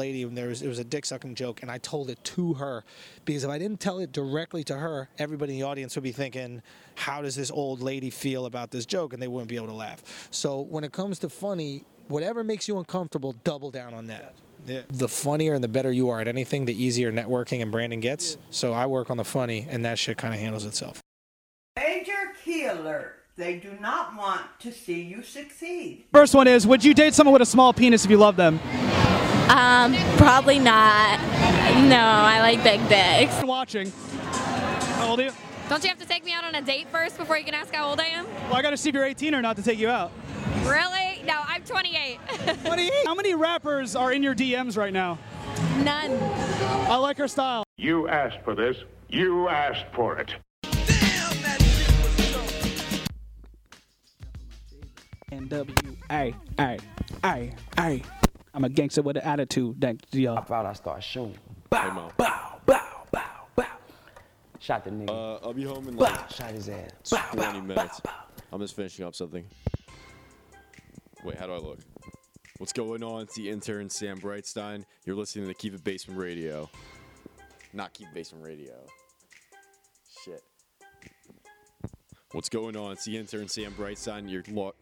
lady, and there was it was a dick sucking joke, and I told it to her because if I didn't tell it directly to her, everybody in the audience would be thinking, "How does this old lady feel about this joke?" and they wouldn't be able to laugh. So when it comes to funny, whatever makes you uncomfortable, double down on that. Yeah. The funnier and the better you are at anything, the easier networking and branding gets. So I work on the funny, and that shit kind of handles itself. Major key alert. They do not want to see you succeed. First one is Would you date someone with a small penis if you love them? Um, probably not. No, I like big dicks. Watching. How old are you? Don't you have to take me out on a date first before you can ask how old I am? Well, I gotta see if you're 18 or not to take you out. Really? No, I'm 28. 28? How many rappers are in your DMs right now? None. I like her style. You asked for this. You asked for it. NWA, A, A, A. I'm a gangster with an attitude. Thanks y'all. I thought I started shooting. Bow, bow, bow, bow, bow. Shot the nigga. Uh, I'll be home in Bow. Shot his ass. Bow, 20 minutes. I'm just finishing up something. Wait, how do I look? What's going on? It's the intern Sam Brightstein. You're listening to Keep It Basement Radio. Not Keep It Basement Radio. Shit. What's going on? It's the intern Sam Brightstein. You're lo-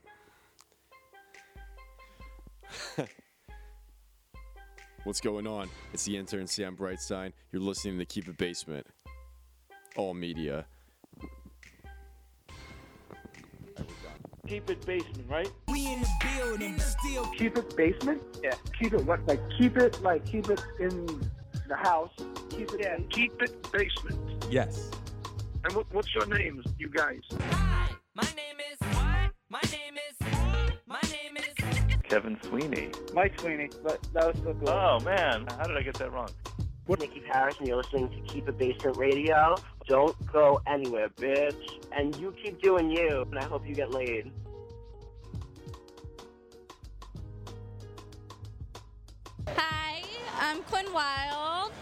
What's going on? It's the intern Sam Brightstein. You're listening to Keep It Basement. All media. Keep it basement, right? We in the building, still Keep it basement? Yeah. Keep it what? Like keep it like keep it in the house. Keep it. Yeah. Keep it basement. Yes. And what, what's your names, you guys? Kevin Sweeney. Mike Sweeney, but that was so cool. Oh man, how did I get that wrong? Nikki Paris, and you're listening to Keep It Basement Radio. Don't go anywhere, bitch. And you keep doing you, and I hope you get laid. Hi, I'm Quinn Wilde,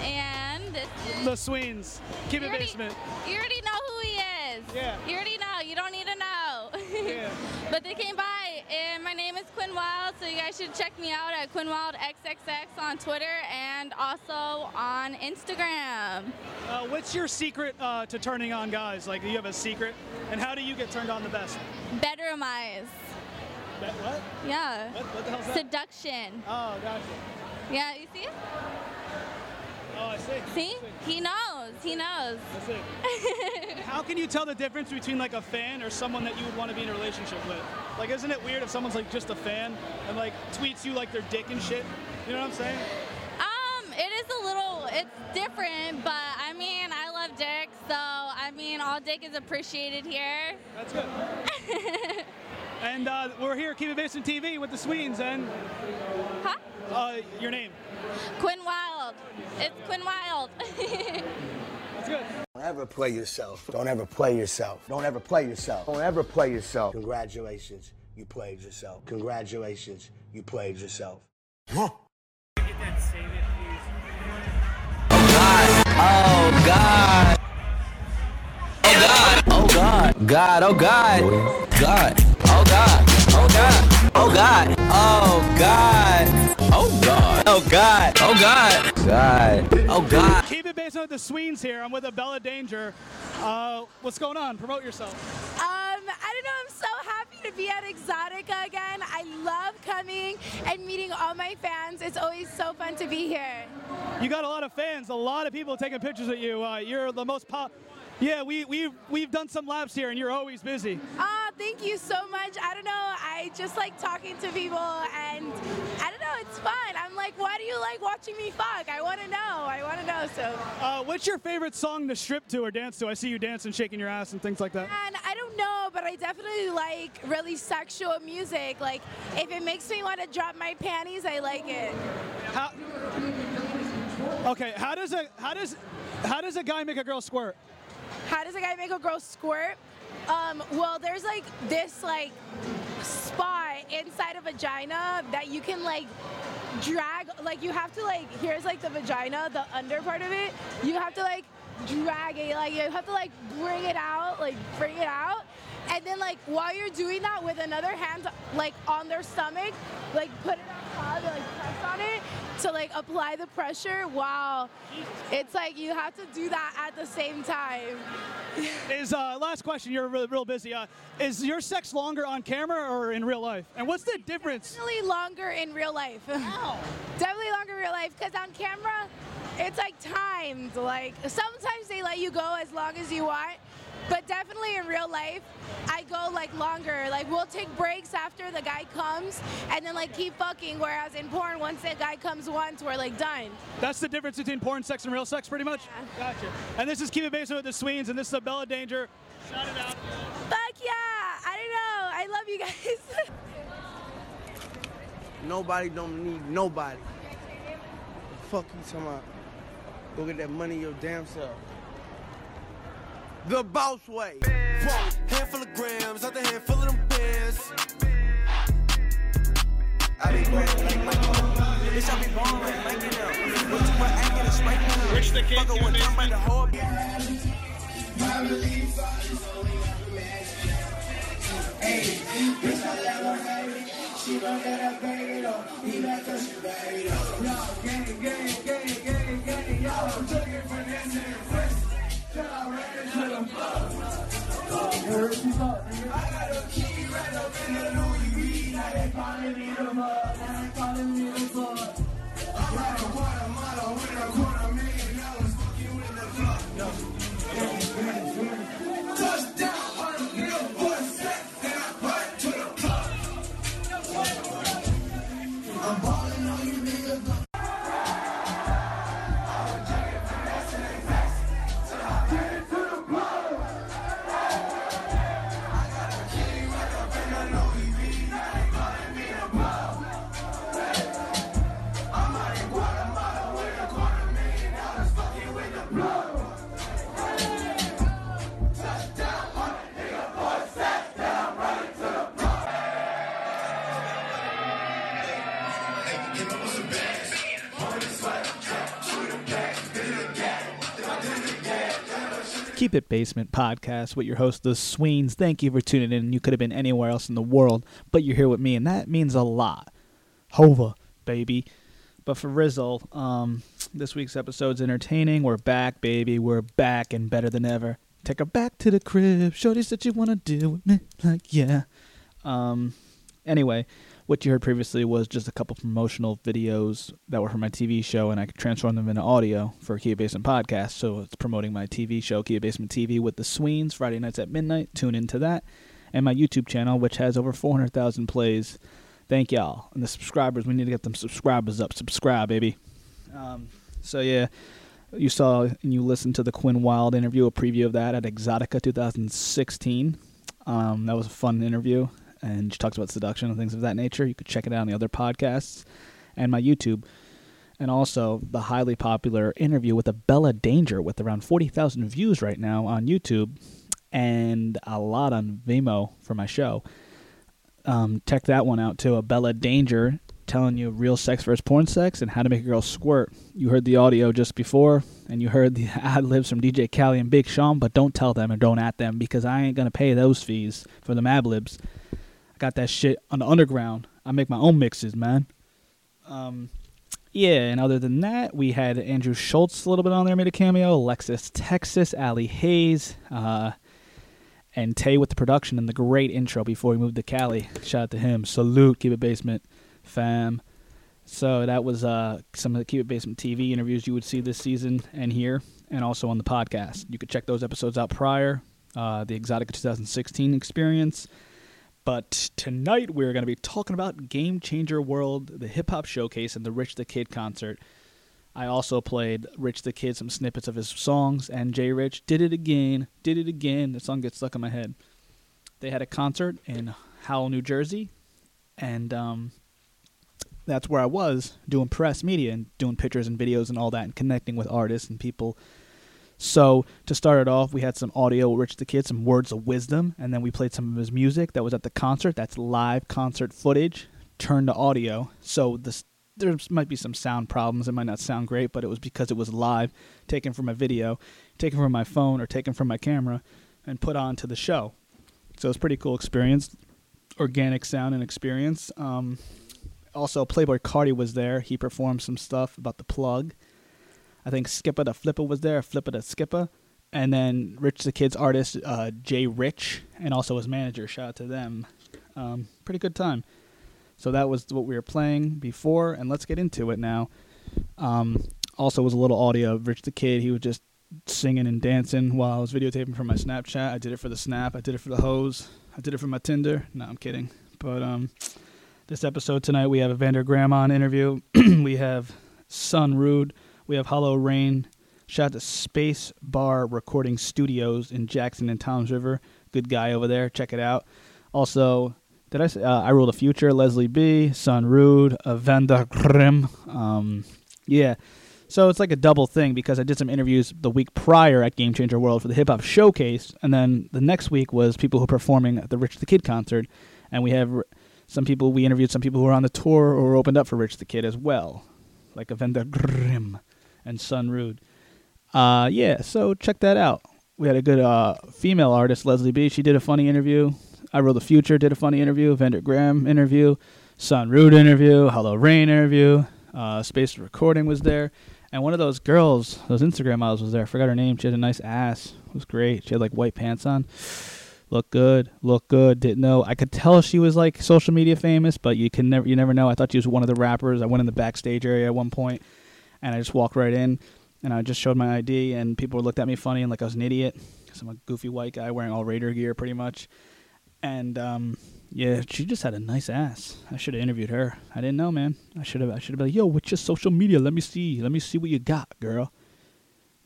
and this is The Sweens. Keep You it already- basement. You already know who he is. Yeah. You already know. You don't need to know. Yeah. but they came by, and my name is Quinn Wilde, so you guys should check me out at Quinn Wilde XXX on Twitter and also on Instagram. Uh, what's your secret uh, to turning on guys? Like, do you have a secret? And how do you get turned on the best? Bedroom eyes. Be- what? Yeah. What, what the hell's that? Seduction. Oh, gotcha. Yeah, you see? Oh, I see. See? He knows. He knows. I see. How can you tell the difference between like a fan or someone that you would want to be in a relationship with? Like, isn't it weird if someone's like just a fan and like tweets you like their dick and shit? You know what I'm saying? Um, it is a little, it's different, but I mean, I love dick, so I mean, all dick is appreciated here. That's good. And uh, we're here, Keep It Basement TV with the Sweens and Huh? uh, your name. Quinn Wilde. It's Quinn Wilde. That's good. Don't ever play yourself. Don't ever play yourself. Don't ever play yourself. Don't ever play yourself. Congratulations, you played yourself. Congratulations, you played yourself. Huh? Oh God. Oh God. Oh God. God. Oh God. God. Oh God. Oh God. Oh God. Oh God. Oh God. Oh God. Oh God. God. Oh God. Keep It Basement with the Sweens here. I'm with Abella Danger. Uh, what's going on? Promote yourself. Um, I don't know. I'm so happy to be at Exotica again. I love coming and meeting all my fans. It's always so fun to be here. You got a lot of fans. A lot of people taking pictures of you. Uh, you're the most pop. Yeah, we we've we've done some laps here, and you're always busy. Ah, thank you so much. I don't know. I just like talking to people, and I don't know. It's fun. I'm like, why do you like watching me fuck? I want to know. I want to know. So, Uh, what's your favorite song to strip to or dance to? I see you dancing, and shaking your ass, and things like that. and I don't know, but I definitely like really sexual music. Like, if it makes me want to drop my panties, I like it. How? Okay, how does a how does how does a guy make a girl squirt? How does a guy make a girl squirt? Um, well, there's like this like spot inside a vagina that you can like drag. Like you have to like here's like the vagina, the under part of it. You have to like drag it. Like you have to like bring it out, like bring it out. And then like while you're doing that with another hand like on their stomach, like put it on top, like on it to like apply the pressure. Wow, it's like you have to do that at the same time. Is uh, last question? You're real, real busy. Uh, is your sex longer on camera or in real life? And what's the difference? Definitely longer in real life. Wow. Definitely longer in real life because on camera, it's like timed. Like sometimes they let you go as long as you want, but definitely in real life, I go like longer. Like we'll take breaks after the guy comes and then like keep fucking. Whereas in porn, once the guy comes once, we're like done. That's the difference between porn sex and real sex, pretty much. Gotcha. And this is Keep It Basement with the Sweens, and this is Abella Danger. Shout it out. Fuck yeah! I don't know. I love you guys. Nobody don't need nobody. The fuck you talking about? Go get that money your damn self. The boss way. Fuck, handful of grams, out the handful of them bands. I be grinding like my Bitch, I be balling like Mike and. What you want acting is right now. Rich the kid, Fuck a one time by the whole. She gon' get a baby though. He like a she baby though. Yo, gang, gang, gang, gang, gang, yo. I'm looking for I got a key right up in the Louis V. Now they calling Keep It Basement podcast with your host, The Sweens. Thank you for tuning in. You could have been anywhere else in the world, but you're here with me, and that means a lot. Hova, baby. But for Rizzle, um, this week's episode's entertaining. We're back, baby. We're back and better than ever. Take her back to the crib. Shorty said you want to do with me. Like, yeah. Um, anyway, what you heard previously was just a couple promotional videos that were for my TV show, and I could transform them into audio for a Kia Basement Podcast. So it's promoting my TV show, Kia Basement TV, with the Sweens, Friday nights at midnight. Tune into that. And my YouTube channel, which has over 400,000 plays. Thank y'all. And the subscribers, we need to get them subscribers up. Subscribe, baby. Um, so, yeah, you saw and you listened to the Quinn Wilde interview, a preview of that at Exotica 2016. Um, that was a fun interview, and she talks about seduction and things of that nature. You could check it out on the other podcasts and my YouTube. And also the highly popular interview with Abella Danger with around 40,000 views right now on YouTube and a lot on Vimeo for my show. Um, check that one out too. Abella Danger telling you real sex versus porn sex and how to make a girl squirt. You heard the audio just before, and you heard the ad libs from DJ Khaled and Big Sean, but don't tell them and don't at them because I ain't gonna pay those fees for the ad libs. Got that shit on the underground. I make my own mixes, man. Um, yeah, and other than that, we had Andrew Schulz a little bit on there, made a cameo. Alexis Texas, Ali Hayes, uh, and Tay with the production and the great intro before we moved to Cali. Shout out to him. Salute, Keep It Basement fam. So that was uh, some of the Keep It Basement TV interviews you would see this season and here, and also on the podcast. You could check those episodes out prior, uh, the Exotica 2016 experience. But tonight we're going to be talking about Game Changer World, the hip hop showcase, and the Rich the Kid concert. I also played Rich the Kid some snippets of his songs, and Jay Rich did it again, did it again. The song gets stuck in my head. They had a concert in Howell, New Jersey, and um, that's where I was doing press media and doing pictures and videos and all that, and connecting with artists and people. So to start it off, we had some audio with Rich the Kid, some words of wisdom, and then we played some of his music that was at the concert. That's live concert footage turned to audio. So this there might be some sound problems. It might not sound great, but it was because it was live, taken from a video, taken from my phone, or taken from my camera, and put onto the show. So it's pretty cool experience, organic sound and experience. Um, Also, Playboi Carti was there. He performed some stuff about the plug. I think Skipper the Flipper was there, Flipper the Skipper. And then Rich the Kid's artist, uh, Jay Rich, and also his manager. Shout out to them. Um, pretty good time. So that was what we were playing before, and let's get into it now. Um, also, was a little audio of Rich the Kid. He was just singing and dancing while I was videotaping for my Snapchat. I did it for the Snap. I did it for the hose. I did it for my Tinder. No, I'm kidding. But um, this episode tonight, we have Evander Graham on interview. we have Sun Rude. We have Hollow Rain. Shout out to Space Bar Recording Studios in Jackson and Toms River. Good guy over there. Check it out. Also, did I say uh, I Rule the Future? Leslie B. Sun Rude. Uh, Vander Um, yeah. So it's like a double thing because I did some interviews the week prior at Game Changer World for the Hip Hop Showcase, and then the next week was people who were performing at the Rich the Kid concert, and we have some people we interviewed some people who were on the tour or opened up for Rich the Kid as well, like Evander Grimm and Sun Rude. Uh, yeah, so check that out. We had a good uh, female artist, Leslie B. She did a funny interview. I Rule the Future did a funny interview. Vander Graham interview. Sun Rude interview. Hello Rain interview. Uh, Space Recording was there. And one of those girls, those Instagram models was there. I forgot her name. She had a nice ass. It was great. She had like white pants on. Looked good. Looked good. Didn't know. I could tell she was like social media famous, but you can never you never know. I thought she was one of the rappers. I went in the backstage area at one point and I just walked right in and I just showed my ID and people looked at me funny and like I was an idiot because I'm a goofy white guy wearing all Raider gear pretty much. And um, yeah, she just had a nice ass. I should have interviewed her. I didn't know, man. I should have. I should have been like, "Yo, what's your social media? Let me see. Let me see what you got, girl."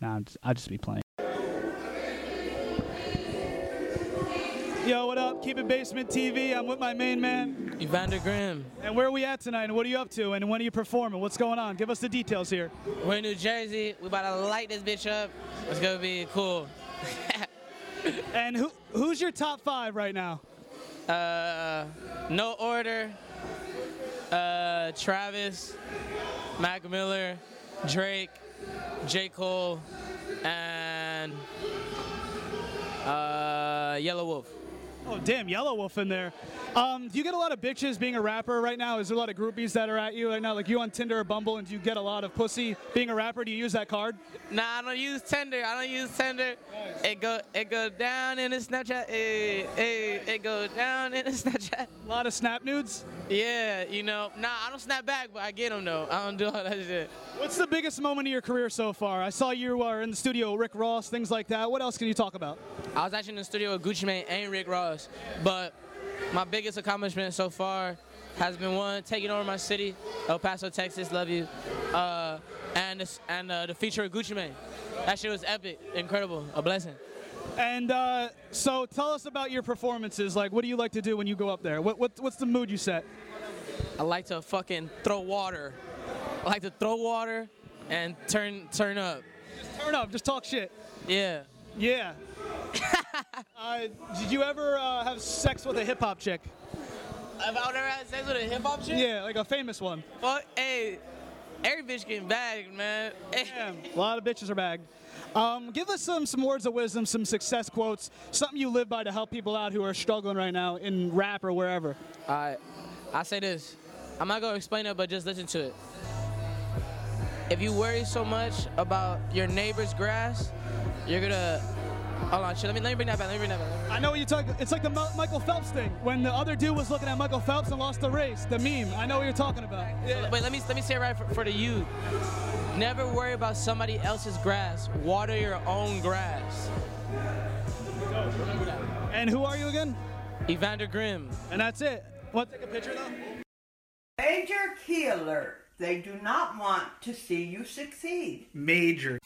Nah, I'm I'll just be playing. Yo, what up? Keep it Basement TV. I'm with my main man. Evander Grimm. And where are we at tonight? And what are you up to? And when are you performing? What's going on? Give us the details here. We're in New Jersey. We about to light this bitch up. It's gonna be cool. and who who's your top five right now? Uh, no order. Uh, Travis, Mac Miller, Drake, J. Cole, and uh, Yelawolf. Oh, damn, Yelawolf in there. Um, do you get a lot of bitches being a rapper right now? Is there a lot of groupies that are at you right now? Like you on Tinder or Bumble, and do you get a lot of pussy being a rapper? Do you use that card? Nah, I don't use Tinder. I don't use Tinder. It go it go down in the Snapchat. Hey, hey, it go down in the Snapchat. A lot of snap nudes. Yeah, you know. Nah, I don't snap back, but I get them though. I don't do all that shit. What's the biggest moment of your career so far? I saw you were in the studio with Rick Ross, things like that. What else can you talk about? I was actually in the studio with Gucci Mane and Rick Ross, but my biggest accomplishment so far has been one taking over my city, El Paso, Texas. Love you, uh, and this, and uh, the feature of Gucci Mane. That shit was epic, incredible, a blessing. And uh, so, tell us about your performances. Like, what do you like to do when you go up there? What, what what's the mood you set? I like to fucking throw water. I like to throw water and turn turn up. Just turn up. Just talk shit. Yeah. Yeah. uh, did you ever uh, have sex with a hip hop chick? Have I ever had sex with a hip hop chick? Yeah, like a famous one. Fuck, hey, every bitch getting bagged, man. Damn, a lot of bitches are bagged. Um, give us some some words of wisdom, some success quotes, something you live by to help people out who are struggling right now in rap or wherever. I, I say this. I'm not gonna explain it, but just listen to it. If you worry so much about your neighbor's grass, you're gonna. Hold on, shit. Let me let me bring that back. Let me bring that back. Bring I know what you're talking. It's like the Mi- Michael Phelps thing when the other dude was looking at Michael Phelps and lost the race. The meme. I know what you're talking about. So, wait, let me let me say it right for, for the youth. Never worry about somebody else's grass. Water your own grass. And who are you again? Evander Grimm. And that's it. Want to take a picture though? Major key alert. They do not want to see you succeed. Major.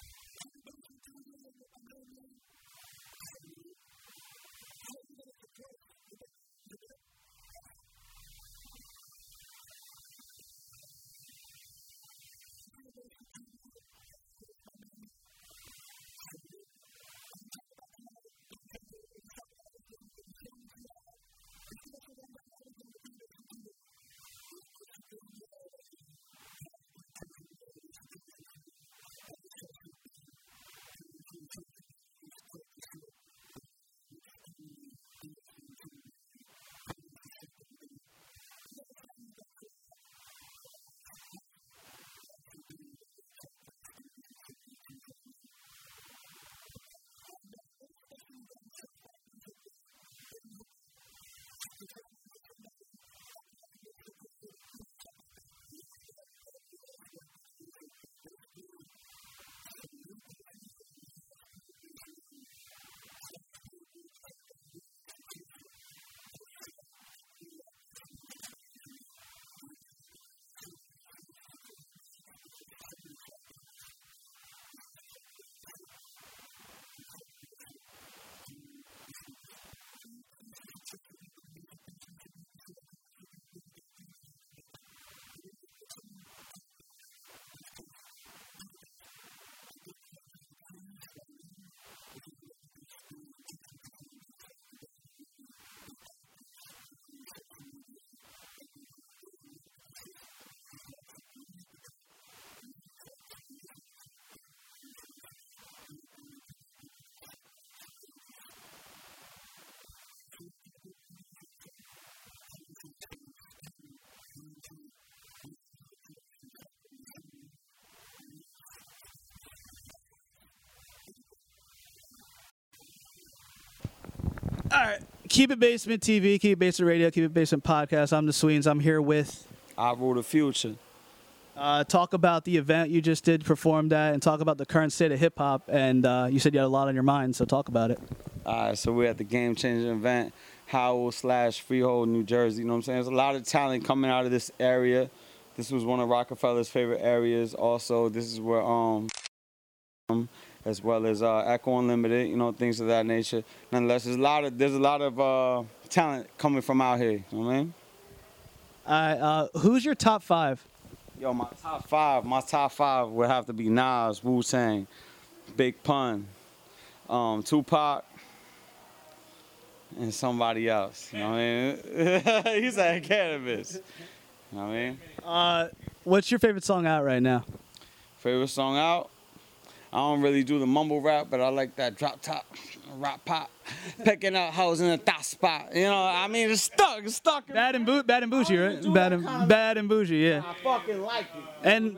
All right. Keep it basement TV, keep it basement radio, keep it basement podcast. I'm the Sweens. I'm here with. I rule the future. Uh, talk about the event you just did, performed at, and talk about the current state of hip hop. And uh, you said you had a lot on your mind, so talk about it. All right, so we're at the game changing event, Howell slash Freehold, New Jersey. You know what I'm saying? There's a lot of talent coming out of this area. This was one of Rockefeller's favorite areas. Also, this is where um, as well as uh, Echo Unlimited, you know, things of that nature. Nonetheless, there's a lot of there's a lot of uh, talent coming from out here. You know what I mean? All right. Uh, who's your top five? Yo, my top five, my top five would have to be Nas, Wu Tang, Big Pun, um, Tupac, and somebody else. You know what I mean? He's said cannabis. You know what I mean? Uh, what's your favorite song out right now? Favorite song out? I don't really do the mumble rap, but I like that drop top, rap pop, picking out hoes in a thought spot. You know, I mean, it's stuck, it's stuck. Bad and boo, bad and bougie, right? Bad and bad and bougie, yeah. I fucking like it. And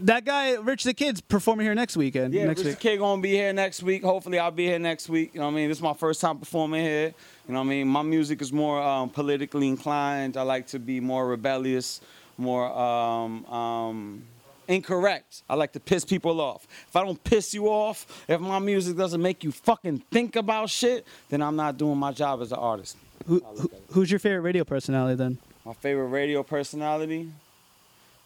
that guy, Rich the Kid's performing here next weekend. Yeah, next Rich week. the Kid gonna be here next week. Hopefully, I'll be here next week. You know what I mean? This is my first time performing here. You know what I mean? My music is more um, politically inclined. I like to be more rebellious, more um, um, incorrect. I like to piss people off. If I don't piss you off, if my music doesn't make you fucking think about shit, then I'm not doing my job as an artist. Who, who, who's your favorite radio personality then? My favorite radio personality.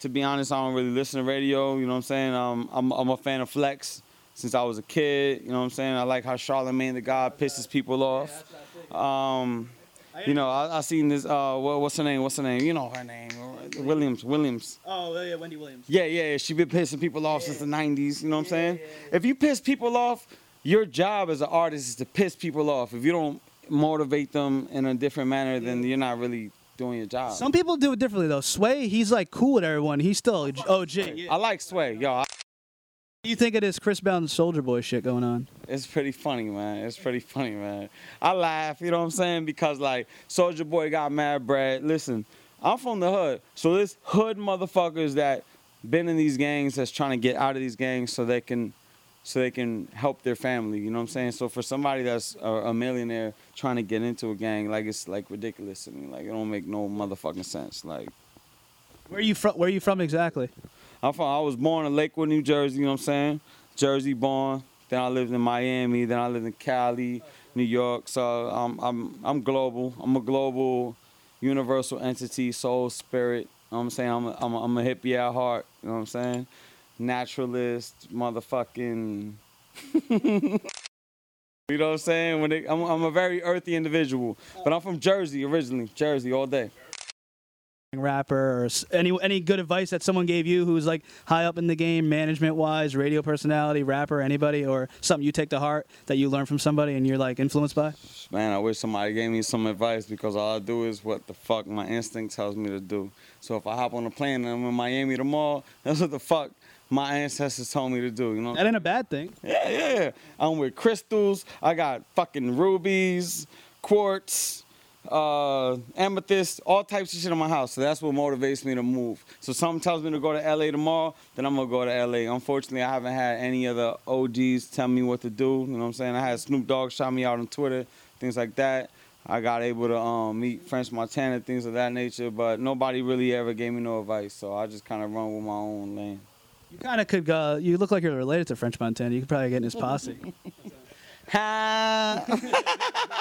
To be honest, I don't really listen to radio. You know what I'm saying? Um, I'm, I'm a fan of Flex since I was a kid. You know what I'm saying? I like how Charlemagne the God pisses people off. Um, you know, I, I seen this. Uh, what, what's her name? What's her name? You know her name. Williams. Williams. Oh yeah, Wendy Williams. Yeah, yeah. She been pissing people off since the '90s. You know what I'm saying? If you piss people off, your job as an artist is to piss people off. If you don't motivate them in a different manner, then you're not really doing your job. Some people do it differently though. Sway, he's like cool with everyone. He's still OG. I like Sway, yo. I, What do you think of this Chris Brown Soulja Boy shit going on? It's pretty funny, man. It's pretty funny, man. I laugh, you know what I'm saying? Because like Soulja Boy got mad bread. Listen, I'm from the hood. So this hood motherfuckers that been in these gangs that's trying to get out of these gangs so they can so they can help their family, you know what I'm saying? So for somebody that's a, a millionaire trying to get into a gang, like it's like ridiculous to me. Like it don't make no motherfucking sense. Like Where are you from? Where are you from exactly? I'm from. I was born in Lakewood, New Jersey. You know what I'm saying? Jersey born. Then I lived in Miami. Then I lived in Cali, New York. So I'm I'm I'm global. I'm a global, universal entity, soul, spirit. You know what I'm saying? I'm a, I'm a, I'm a hippie at heart. You know what I'm saying? Naturalist, motherfucking. you know what I'm saying? When it, I'm I'm a very earthy individual, but I'm from Jersey originally. Jersey all day. Rapper or any any good advice that someone gave you who's like high up in the game, management wise, radio personality, rapper, anybody, or something you take to heart that you learn from somebody and you're like influenced by? Man, I wish somebody gave me some advice because all I do is what the fuck my instinct tells me to do. So if I hop on a plane and I'm in Miami tomorrow, that's what the fuck my ancestors told me to do. You know? That ain't a bad thing. Yeah, yeah, yeah. I'm with crystals. I got fucking rubies, quartz, uh, amethyst, all types of shit in my house. So that's what motivates me to move. So something tells me to go to LA tomorrow, then I'm gonna go to LA. Unfortunately, I haven't had any of the OGs tell me what to do. You know what I'm saying? I had Snoop Dogg shout me out on Twitter, things like that. I got able to um, meet French Montana, things of that nature, but nobody really ever gave me no advice. So I just kind of run with my own lane. You kind of could. Uh, you look like you're related to French Montana. You could probably get in his posse.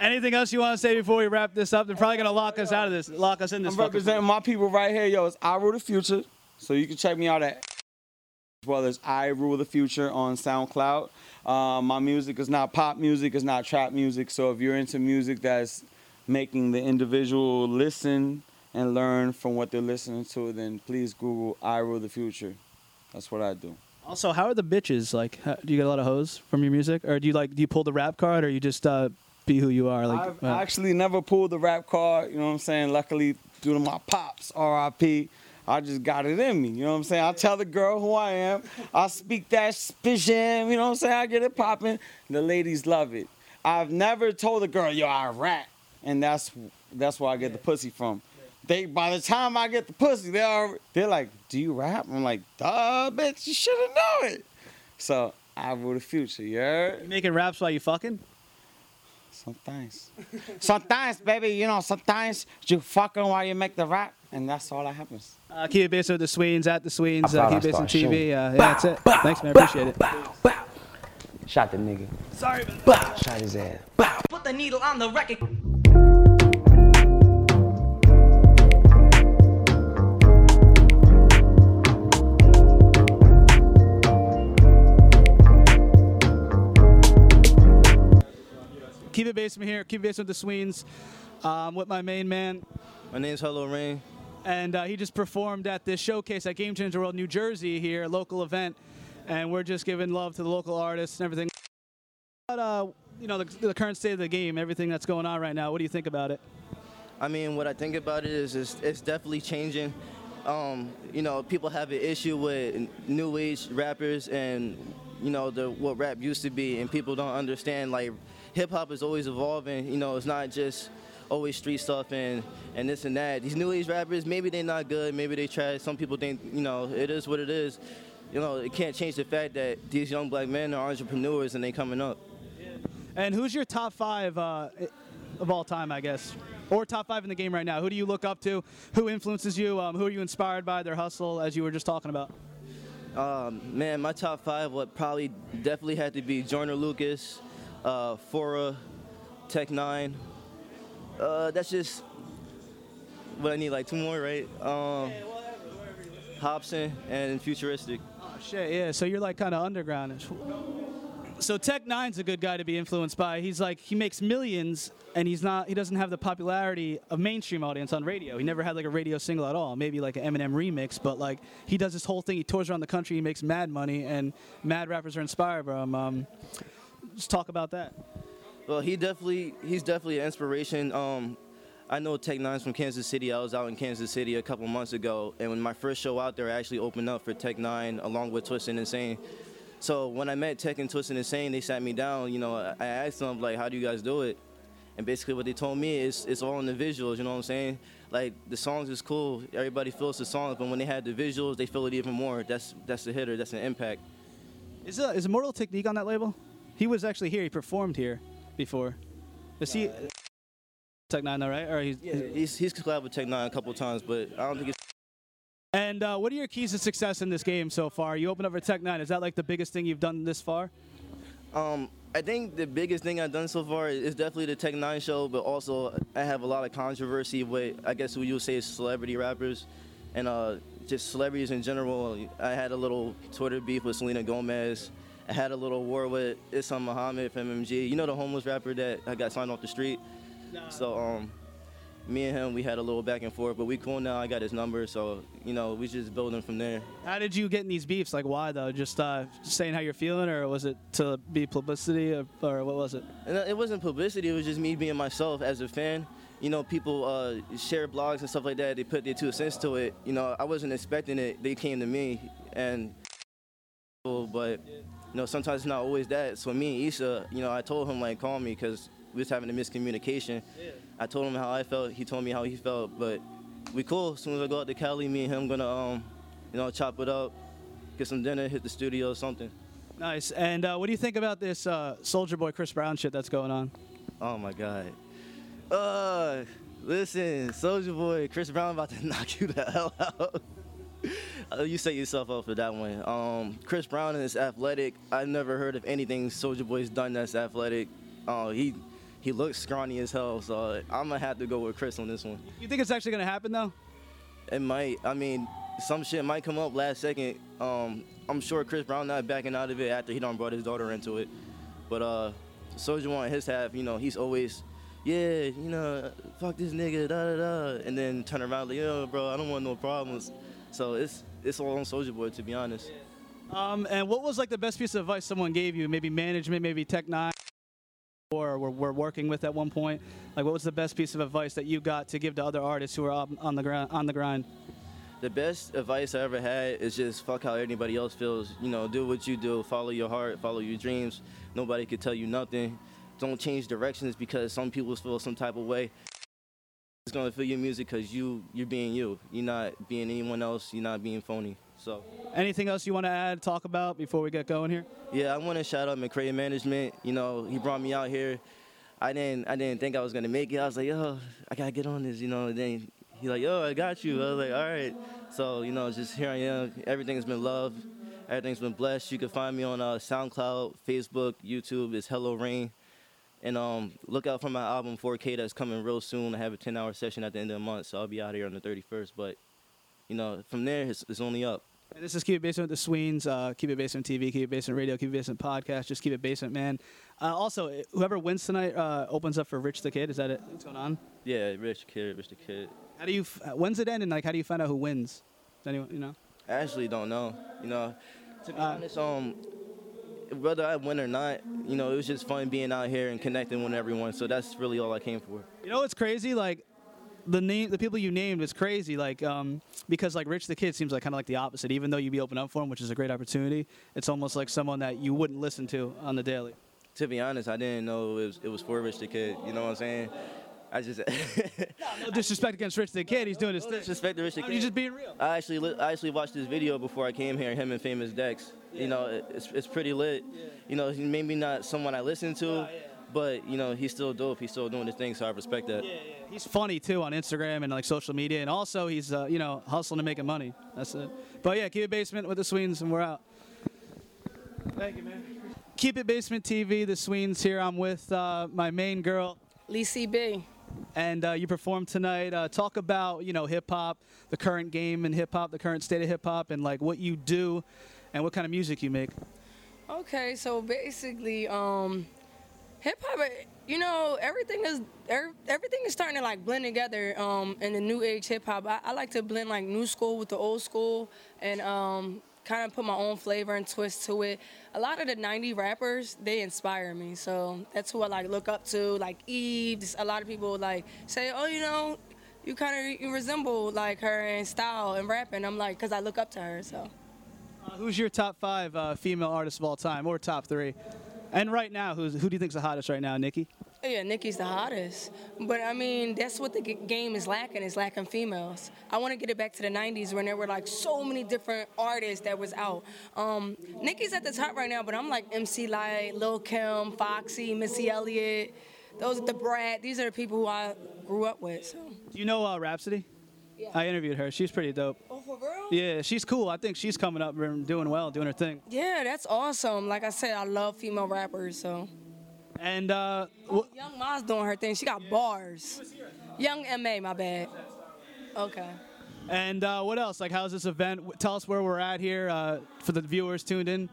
Anything else you want to say before we wrap this up? They're probably gonna lock us out of this, lock us in this. I'm representing my people right here, yo. It's I Rule the Future. So you can check me out at as well as I Rule the Future on SoundCloud. Uh, my music is not pop music, it's not trap music. So if you're into music that's making the individual listen and learn from what they're listening to, then please Google I Rule the Future. That's what I do. Also, how are the bitches? Like, how, do you get a lot of hoes from your music, or do you like do you pull the rap card, or you just uh, be who you are? Like, I've uh, actually never pulled the rap card, you know what I'm saying? Luckily, due to my pops, RIP, I just got it in me, you know what I'm saying? I tell the girl who I am, I speak that spision, you know what I'm saying? I get it popping. The ladies love it. I've never told a girl, yo, I rap, and that's that's where I get the pussy from. They by the time I get the pussy, they are they're like, do you rap? I'm like, duh, bitch, you should have known it. So I rule the future, you heard? you making raps while you fucking? Sometimes. sometimes, baby, you know, sometimes you fucking while you make the rap, and that's all that happens. Uh, keep it based with the Sweens at the Sweens. Uh, keep it I based on TV. Uh, yeah, that's it. Thanks, man. Appreciate it. Shot the nigga. Sorry, man. Shot his ass. Put the needle on the record. Keep it basement here. Keep it basement with the Sweens. Um, with my main man. My name's Hello Rain. And uh, he just performed at this showcase at Game Changer World New Jersey here, a local event. And we're just giving love to the local artists and everything. But, uh, you know, the, the current state of the game, everything that's going on right now, what do you think about it? I mean, what I think about it is it's, it's definitely changing. Um, you know, people have an issue with new age rappers and you know the what rap used to be, and people don't understand like hip hop is always evolving. You know, it's not just always street stuff and and this and that. These new age rappers, maybe they're not good, maybe they trash. Some people think you know it is what it is. You know, it can't change the fact that these young black men are entrepreneurs and they coming up. And who's your top five uh, of all time, I guess? Or top five in the game right now? Who do you look up to? Who influences you? Um, who are you inspired by? Their hustle, as you were just talking about. Um, man, my top five would probably definitely had to be Joyner Lucas, uh, Fora, Tech N9ne. Uh, that's just what I need, like two more, right? Um, Hopsin and Futuristic. Oh shit, yeah. So you're like kind of underground. So Tech N9ne's a good guy to be influenced by. He's like he makes millions, and he's not. He doesn't have the popularity of mainstream audience on radio. He never had like a radio single at all. Maybe like an Eminem remix, but like he does this whole thing. He tours around the country. He makes mad money, and mad rappers are inspired by him. Um, just talk about that. Well, he definitely he's definitely an inspiration. Um, I know Tech N9ne's from Kansas City. I was out in Kansas City a couple months ago, and when my first show out there, I actually opened up for Tech N9ne along with Twisted Insane. So when I met Tech and Twisted Insane, they sat me down. You know, I asked them like, "How do you guys do it?" And basically, what they told me is it's all in the visuals. You know what I'm saying? Like the songs is cool. Everybody feels the songs, but when they had the visuals, they feel it even more. That's that's the hitter. That's an impact. Is uh, is Mortal Technique on that label? He was actually here. He performed here before. Is he Tech N9ne though, right? Or he's, Yeah, he's he's collabed with Tech N9ne a couple times, but I don't think it's. And uh, what are your keys to success in this game so far? You opened up for Tech N9ne. Is that like the biggest thing you've done this far? Um, I think the biggest thing I've done so far is definitely the Tech N9ne show, but also I have a lot of controversy with I guess who you would say is celebrity rappers, and uh, just celebrities in general. I had a little Twitter beef with Selena Gomez. I had a little war with Isam Muhammad from MMG. You know the homeless rapper that I got signed off the street. So um, me and him we had a little back and forth, but we cool now. I got his number, so you know we just building from there. How did you get in these beefs? Like why though? Just uh, saying how you're feeling, or was it to be publicity, or, or what was it? And it wasn't publicity. It was just me being myself as a fan. You know, people uh, share blogs and stuff like that. They put their two cents to it. You know, I wasn't expecting it. They came to me, and but you know, sometimes it's not always that. So me and Issa, you know, I told him like call me because we was having a miscommunication. I told him how I felt. He told me how he felt. But we cool. As soon as I go out to Cali, me and him gonna um, you know, chop it up, get some dinner, hit the studio or something. Nice. And uh, what do you think about this uh, Soulja Boy Chris Brown shit that's going on? Oh my God. Uh, listen, Soulja Boy, Chris Brown about to knock you the hell out. Uh, you set yourself up for that one. Um, Chris Brown is athletic. I've never heard of anything Soulja Boy's done that's athletic. Uh, he he looks scrawny as hell, so I'm gonna have to go with Chris on this one. You think it's actually gonna happen though? It might. I mean, some shit might come up last second. Um, I'm sure Chris Brown not backing out of it after he done brought his daughter into it. But uh, Soulja on his half, you know, he's always, yeah, you know, fuck this nigga, da da da, and then turn around like, yo, bro, I don't want no problems. So it's it's all on Soulja Boy, to be honest. Um, and what was like the best piece of advice someone gave you? Maybe management, maybe Tech N9ne, or were, were working with at one point. Like, what was the best piece of advice that you got to give to other artists who are on the ground On the grind. The best advice I ever had is just fuck how anybody else feels. You know, do what you do, follow your heart, follow your dreams. Nobody could tell you nothing. Don't change directions because some people feel some type of way. It's gonna feel your music because you you're being you. You're not being anyone else. You're not being phony. So Anything else you want to add, talk about before we get going here? yeah, I want to shout out McCray Management. You know, he brought me out here. I didn't I didn't think I was gonna make it. I was like, yo, I gotta get on this, you know. And then he's like, yo, I got you. I was like, all right. So you know, just here I am. Everything's been love. Everything's been blessed. You can find me on uh, SoundCloud, Facebook, YouTube. It's Hello Rain. And um, look out for my album 4K that's coming real soon. I have a 10-hour session at the end of the month, so I'll be out here on the 31st. But you know, from there, it's, it's only up. And this is Keep It Basement with the Sweens. Uh, keep It Basement TV, Keep It Basement Radio, Keep It Basement Podcast. Just Keep It Basement, man. Uh, also, whoever wins tonight uh, opens up for Rich the Kid. Is that it? What's going on? Yeah, Rich the Kid, Rich the Kid. How do you? f- uh, When's it end? And like, how do you find out who wins? Does anyone, you know? I actually don't know. You know, to Uh, be honest, um, whether I win or not, you know, it was just fun being out here and connecting with everyone. So that's really all I came for. You know it's crazy? Like the name, the people you named is crazy. Like um, because like Rich the Kid seems like kind of like the opposite. Even though you'd be open up for him, which is a great opportunity, it's almost like someone that you wouldn't listen to on the daily. To be honest, I didn't know it was it was for Rich the Kid. You know what I'm saying? I just No disrespect against Rich the Kid. He's doing his thing. disrespect to Rich the Kid. You're just being real. I actually I actually watched this video before I came here. Him and Famous Dex. You know, it's it's pretty lit. You know, he maybe not someone I listen to, but you know, he's still dope. He's still doing his thing, so I respect that. Yeah, yeah. He's funny too on Instagram and like social media, and also he's uh, you know hustling and making money. That's it. But yeah, keep it basement with the Sweens, and we're out. Thank you, man. Keep it basement TV. The Sweens here. I'm with uh, my main girl, Lisa B. And uh, you performed tonight. Uh, talk about you know hip hop, the current game in hip hop, the current state of hip hop, and like what you do, and what kind of music you make. Okay, so basically, um, hip hop, you know, everything is er, everything is starting to like blend together um, in the new age hip hop. I, I like to blend like new school with the old school and um, kind of put my own flavor and twist to it. A lot of the 90 rappers, they inspire me. So that's who I like look up to, like Eve. A lot of people like say, oh, you know, you kind of you resemble like her in style and rapping. I'm like, cause I look up to her. So. Who's your top five uh, female artists of all time, or top three? And right now, who's who do you think's the hottest right now, Nicki? Yeah, Nicki's the hottest. But I mean, that's what the g- game is lacking, is lacking females. I want to get it back to the 90s when there were like so many different artists that was out. Um, Nicki's at the top right now, but I'm like MC Lyte, Lil Kim, Foxy, Missy Elliott. Those are the Brad. These are the people who I grew up with. So. Do you know uh, Rapsody? I interviewed her. She's pretty dope. For real? Yeah, she's cool. I think she's coming up and doing well, doing her thing. Yeah, that's awesome. Like I said, I love female rappers, so. And uh, Young Ma's doing her thing. She got bars. Young MA, my bad. Okay. and uh, what else? Like, how's this event? Tell us where we're at here uh, for the viewers tuned in.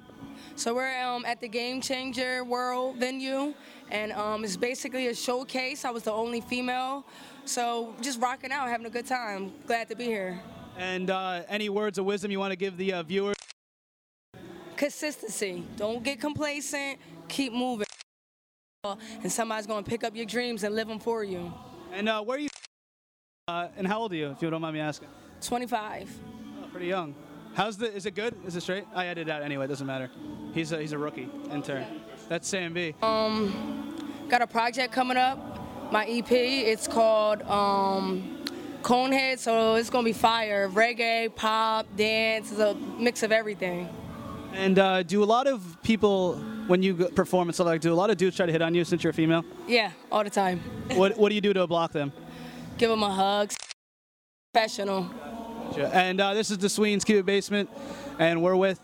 So we're um, at the Game Changer World venue, and um, it's basically a showcase. I was the only female, so just rocking out, having a good time. Glad to be here. And uh, any words of wisdom you want to give the uh, viewers? Consistency. Don't get complacent. Keep moving. And somebody's gonna pick up your dreams and live them for you. And uh, where are you? Uh, and how old are you, if you don't mind me asking? 25. Oh, pretty young. How's the? Is it good? Is it straight? I edited it out anyway. It doesn't matter. He's a he's a rookie intern. That's Sam B. Um, got a project coming up. My EP. It's called um, Conehead. So it's gonna be fire. Reggae, pop, dance. It's a mix of everything. And uh, do a lot of people, when you perform and stuff like, do a lot of dudes try to hit on you since you're a female? Yeah, all the time. what What do you do to block them? Give them a hug. Professional. And uh, this is the Sweens Cube Basement, and we're with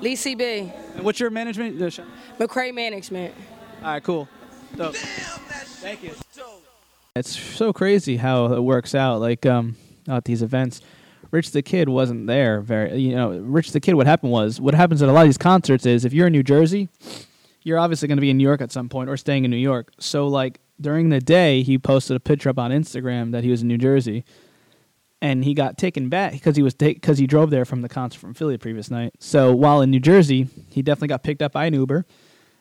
Lee CB. And what's your management? McCray Management. All right, cool. Dope. Thank you. It's so crazy how it works out. Like um, at these events, Rich the Kid wasn't there. Very, you know, Rich the Kid. What happened was, what happens at a lot of these concerts is, if you're in New Jersey, you're obviously going to be in New York at some point or staying in New York. So like during the day, he posted a picture up on Instagram that he was in New Jersey, and he got taken back because he was because he drove there from the concert from Philly the previous night. So while in New Jersey, he definitely got picked up by an Uber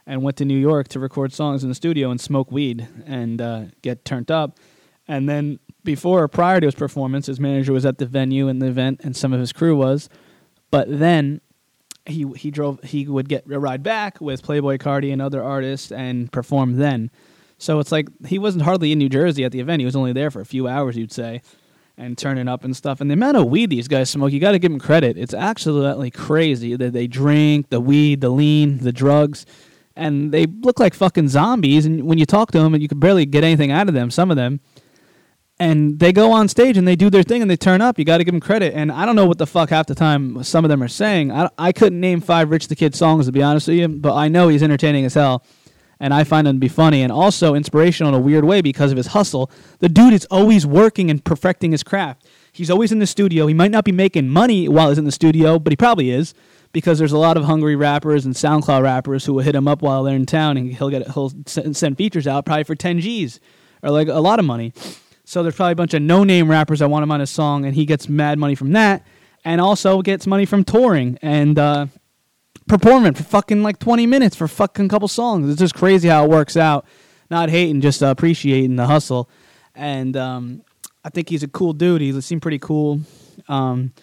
and went to New York to record songs in the studio and smoke weed and uh, get turned up. And then before or prior to his performance, his manager was at the venue and the event, and some of his crew was. But then he he drove he would get a ride back with Playboi Carti and other artists and perform then. So it's like he wasn't hardly in New Jersey at the event. He was only there for a few hours, you'd say, and turning up and stuff. And the amount of weed these guys smoke, you got to give them credit. It's absolutely crazy that they drink the weed, the lean, the drugs, and they look like fucking zombies. And when you talk to them, and you can barely get anything out of them, some of them. And they go on stage and they do their thing and they turn up. You got to give them credit. And I don't know what the fuck half the time some of them are saying. I, I couldn't name five Rich the Kid songs to be honest with you, but I know he's entertaining as hell and I find him to be funny and also inspirational in a weird way because of his hustle. The dude is always working and perfecting his craft. He's always in the studio. He might not be making money while he's in the studio, but he probably is because there's a lot of hungry rappers and SoundCloud rappers who will hit him up while they're in town and he'll get he'll send features out probably for 10 G's or like a lot of money. So there's probably a bunch of no-name rappers that want him on his song and he gets mad money from that and also gets money from touring and uh, performing for fucking like 20 minutes for fucking couple songs. It's just crazy how it works out. Not hating, just uh, appreciating the hustle. And um, I think he's a cool dude. He seemed pretty cool. Um,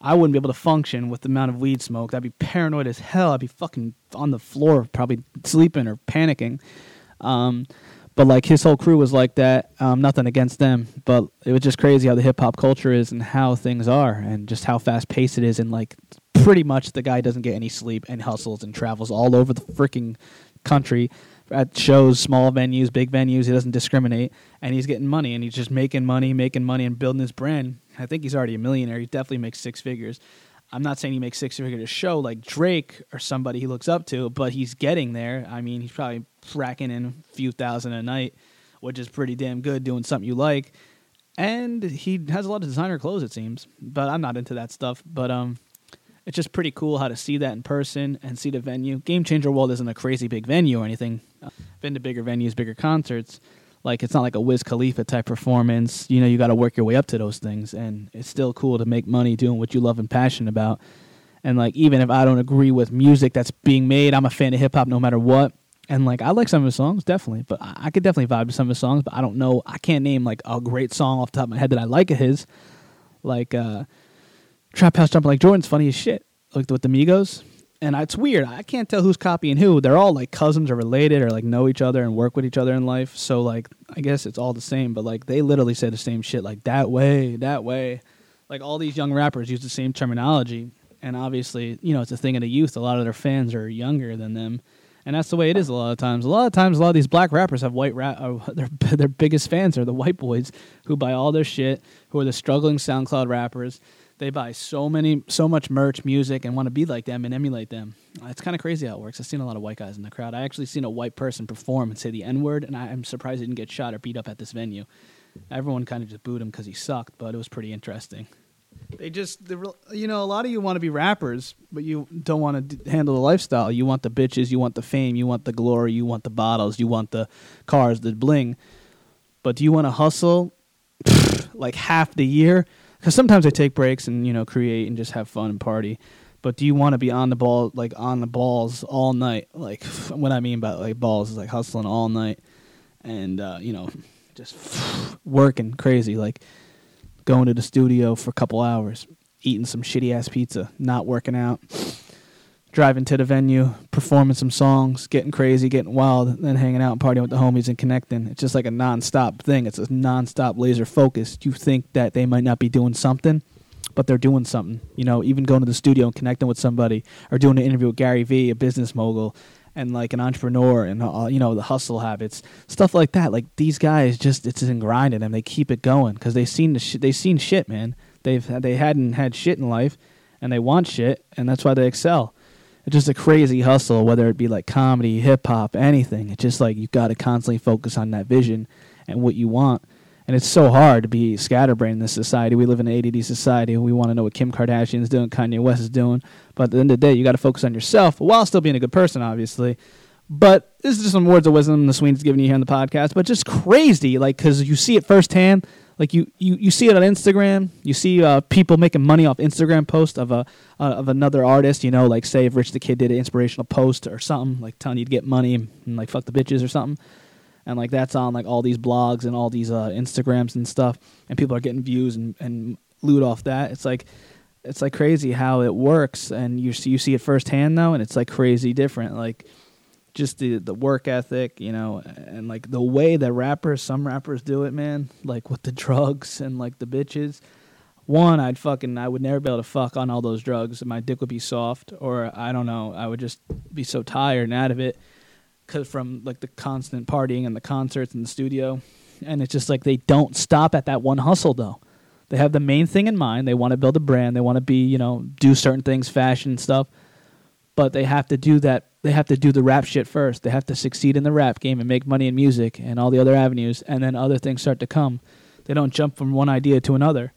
I wouldn't be able to function with the amount of weed smoke. I'd be paranoid as hell. I'd be fucking on the floor, probably sleeping or panicking. Um, but like his whole crew was like that. Um, nothing against them, but it was just crazy how the hip hop culture is and how things are, and just how fast paced it is, and like pretty much the guy doesn't get any sleep and hustles and travels all over the freaking country at shows, small venues, big venues. He doesn't discriminate, and he's getting money, and he's just making money, making money, and building his brand. I think he's already a millionaire. He definitely makes six figures. I'm not saying he makes six figures a show like Drake or somebody he looks up to, but he's getting there. I mean, he's probably racking in a few thousand a night, which is pretty damn good doing something you like. And he has a lot of designer clothes, it seems. But I'm not into that stuff. But um, it's just pretty cool how to see that in person and see the venue. Game Changer World isn't a crazy big venue or anything. I've been to bigger venues, bigger concerts. Like it's not like a Wiz Khalifa type performance. You know, you got to work your way up to those things, and it's still cool to make money doing what you love and passionate about. And like even if I don't agree with music that's being made, I'm a fan of hip hop no matter what. And like I like some of his songs definitely, but I, I could definitely vibe to some of his songs. But I don't know. I can't name like a great song off the top of my head that I like of his. Like uh, Trap House Jumping Like Jordan's funny as shit. Like with the Migos. And it's weird. I can't tell who's copying who. They're all like cousins or related or like know each other and work with each other in life. So like I guess it's all the same, but like they literally say the same shit like that way, that way. Like all these young rappers use the same terminology. And obviously, you know, it's a thing of the youth. A lot of their fans are younger than them. And that's the way it is a lot of times. A lot of times, a lot of these black rappers have white rap. Uh, their their biggest fans are the white boys who buy all their shit, who are the struggling SoundCloud rappers. They buy so many, so much merch, music, and want to be like them and emulate them. It's kind of crazy how it works. I've seen a lot of white guys in the crowd. I actually seen a white person perform and say the N word, and I'm surprised he didn't get shot or beat up at this venue. Everyone kind of just booed him because he sucked, but it was pretty interesting. They just, you know, a lot of you want to be rappers, but you don't want to d- handle the lifestyle. You want the bitches, you want the fame, you want the glory, you want the bottles, you want the cars, the bling. But do you want to hustle like half the year? Because sometimes I take breaks and you know create and just have fun and party. But do you want to be on the ball, like on the balls all night? Like what I mean by like balls is like hustling all night, and uh, you know, just working crazy, like going to the studio for a couple hours, eating some shitty ass pizza, not working out, driving to the venue, performing some songs, getting crazy, getting wild, then hanging out and partying with the homies and connecting. It's just like a non-stop thing. It's a non-stop laser focus. You think that they might not be doing something, but they're doing something. You know, even going to the studio and connecting with somebody, or doing an interview with Gary Vee, a business mogul, and like an entrepreneur, and uh, you know the hustle habits, stuff like that. Like these guys, just it's in grinding them. They keep it going because they've seen the sh- they seen shit, man. They've they hadn't had shit in life, and they want shit, and that's why they excel. It's just a crazy hustle, whether it be like comedy, hip hop, anything. It's just like you got to constantly focus on that vision and what you want. And it's so hard to be scatterbrained in this society. We live in an ADD society. We want to know what Kim Kardashian's doing, Kanye West is doing. But at the end of the day, you got to focus on yourself while still being a good person, obviously. But this is just some words of wisdom the Sweeney's giving you here on the podcast. But just crazy, like because you see it firsthand. Like you, you, you see it on Instagram. You see uh, people making money off Instagram posts of a uh, of another artist. You know, like say if Rich the Kid did an inspirational post or something, like telling you to get money and, like fuck the bitches or something and like that's on like all these blogs and all these uh, Instagrams and stuff, and people are getting views and, and loot off that. It's like it's like crazy how it works, and you see you see it firsthand now, and it's like crazy different. Like just the the work ethic, you know, and like the way that rappers, some rappers do it, man. Like with the drugs and like the bitches. One, I'd fucking, I would never be able to fuck on all those drugs. My dick would be soft, or I don't know, I would just be so tired and out of it. cause from like the constant partying and the concerts and the studio, and it's just like they don't stop at that one hustle though. They have the main thing in mind. They want to build a brand. They want to be you know do certain things, fashion stuff, but they have to do that. They have to do the rap shit first. They have to succeed in the rap game and make money in music and all the other avenues, and then other things start to come. They don't jump from one idea to another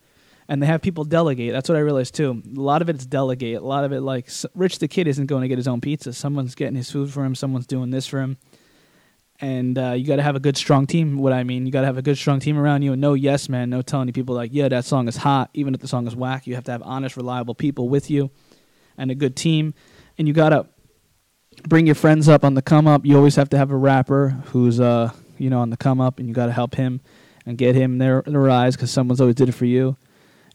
and they have people delegate. That's what I realized too. A lot of it is delegate. A lot of it, like Rich the kid, isn't going to get his own pizza. Someone's getting his food for him. Someone's doing this for him. And uh, you got to have a good, strong team. What I mean, you got to have a good, strong team around you, and no yes man, no telling people like, yeah, that song is hot, even if the song is whack. You have to have honest, reliable people with you, and a good team. And you got to bring your friends up on the come up. You always have to have a rapper who's uh you know on the come up, and you got to help him and get him there in the rise because someone's always did it for you.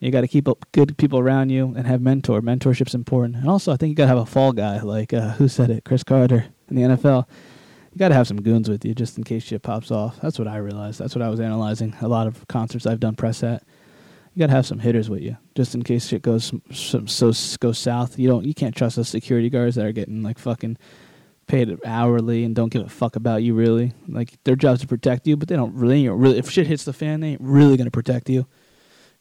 You got to keep up good people around you and have mentor. Mentorship's important, and also I think you got to have a fall guy like uh, who said it, Cris Carter in the NFL. You got to have some goons with you just in case shit pops off. That's what I realized. That's what I was analyzing. A lot of concerts I've done press at. You got to have some hitters with you just in case shit goes so, so goes south. You don't you can't trust those security guards that are getting like fucking paid hourly and don't give a fuck about you really. Like their job's to protect you, but they don't really really if shit hits the fan, they ain't really gonna protect you.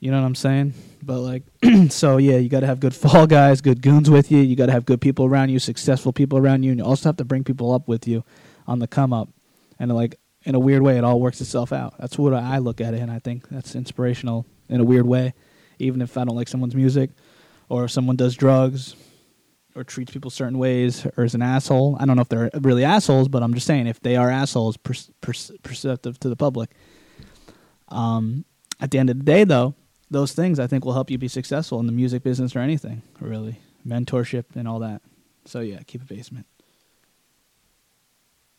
You know what I'm saying? But like so yeah, you gotta have good fall guys, good goons with you, you gotta have good people around you, successful people around you, and you also have to bring people up with you on the come up. And like in a weird way it all works itself out. That's what I look at it and I think that's inspirational in a weird way. Even if I don't like someone's music or if someone does drugs or treats people certain ways or is an asshole. I don't know if they're really assholes, but I'm just saying if they are assholes, per- per- perceptive to the public. Um, at the end of the day, though, those things I think will help you be successful in the music business or anything, really. Mentorship and all that. So, yeah, keep it basement.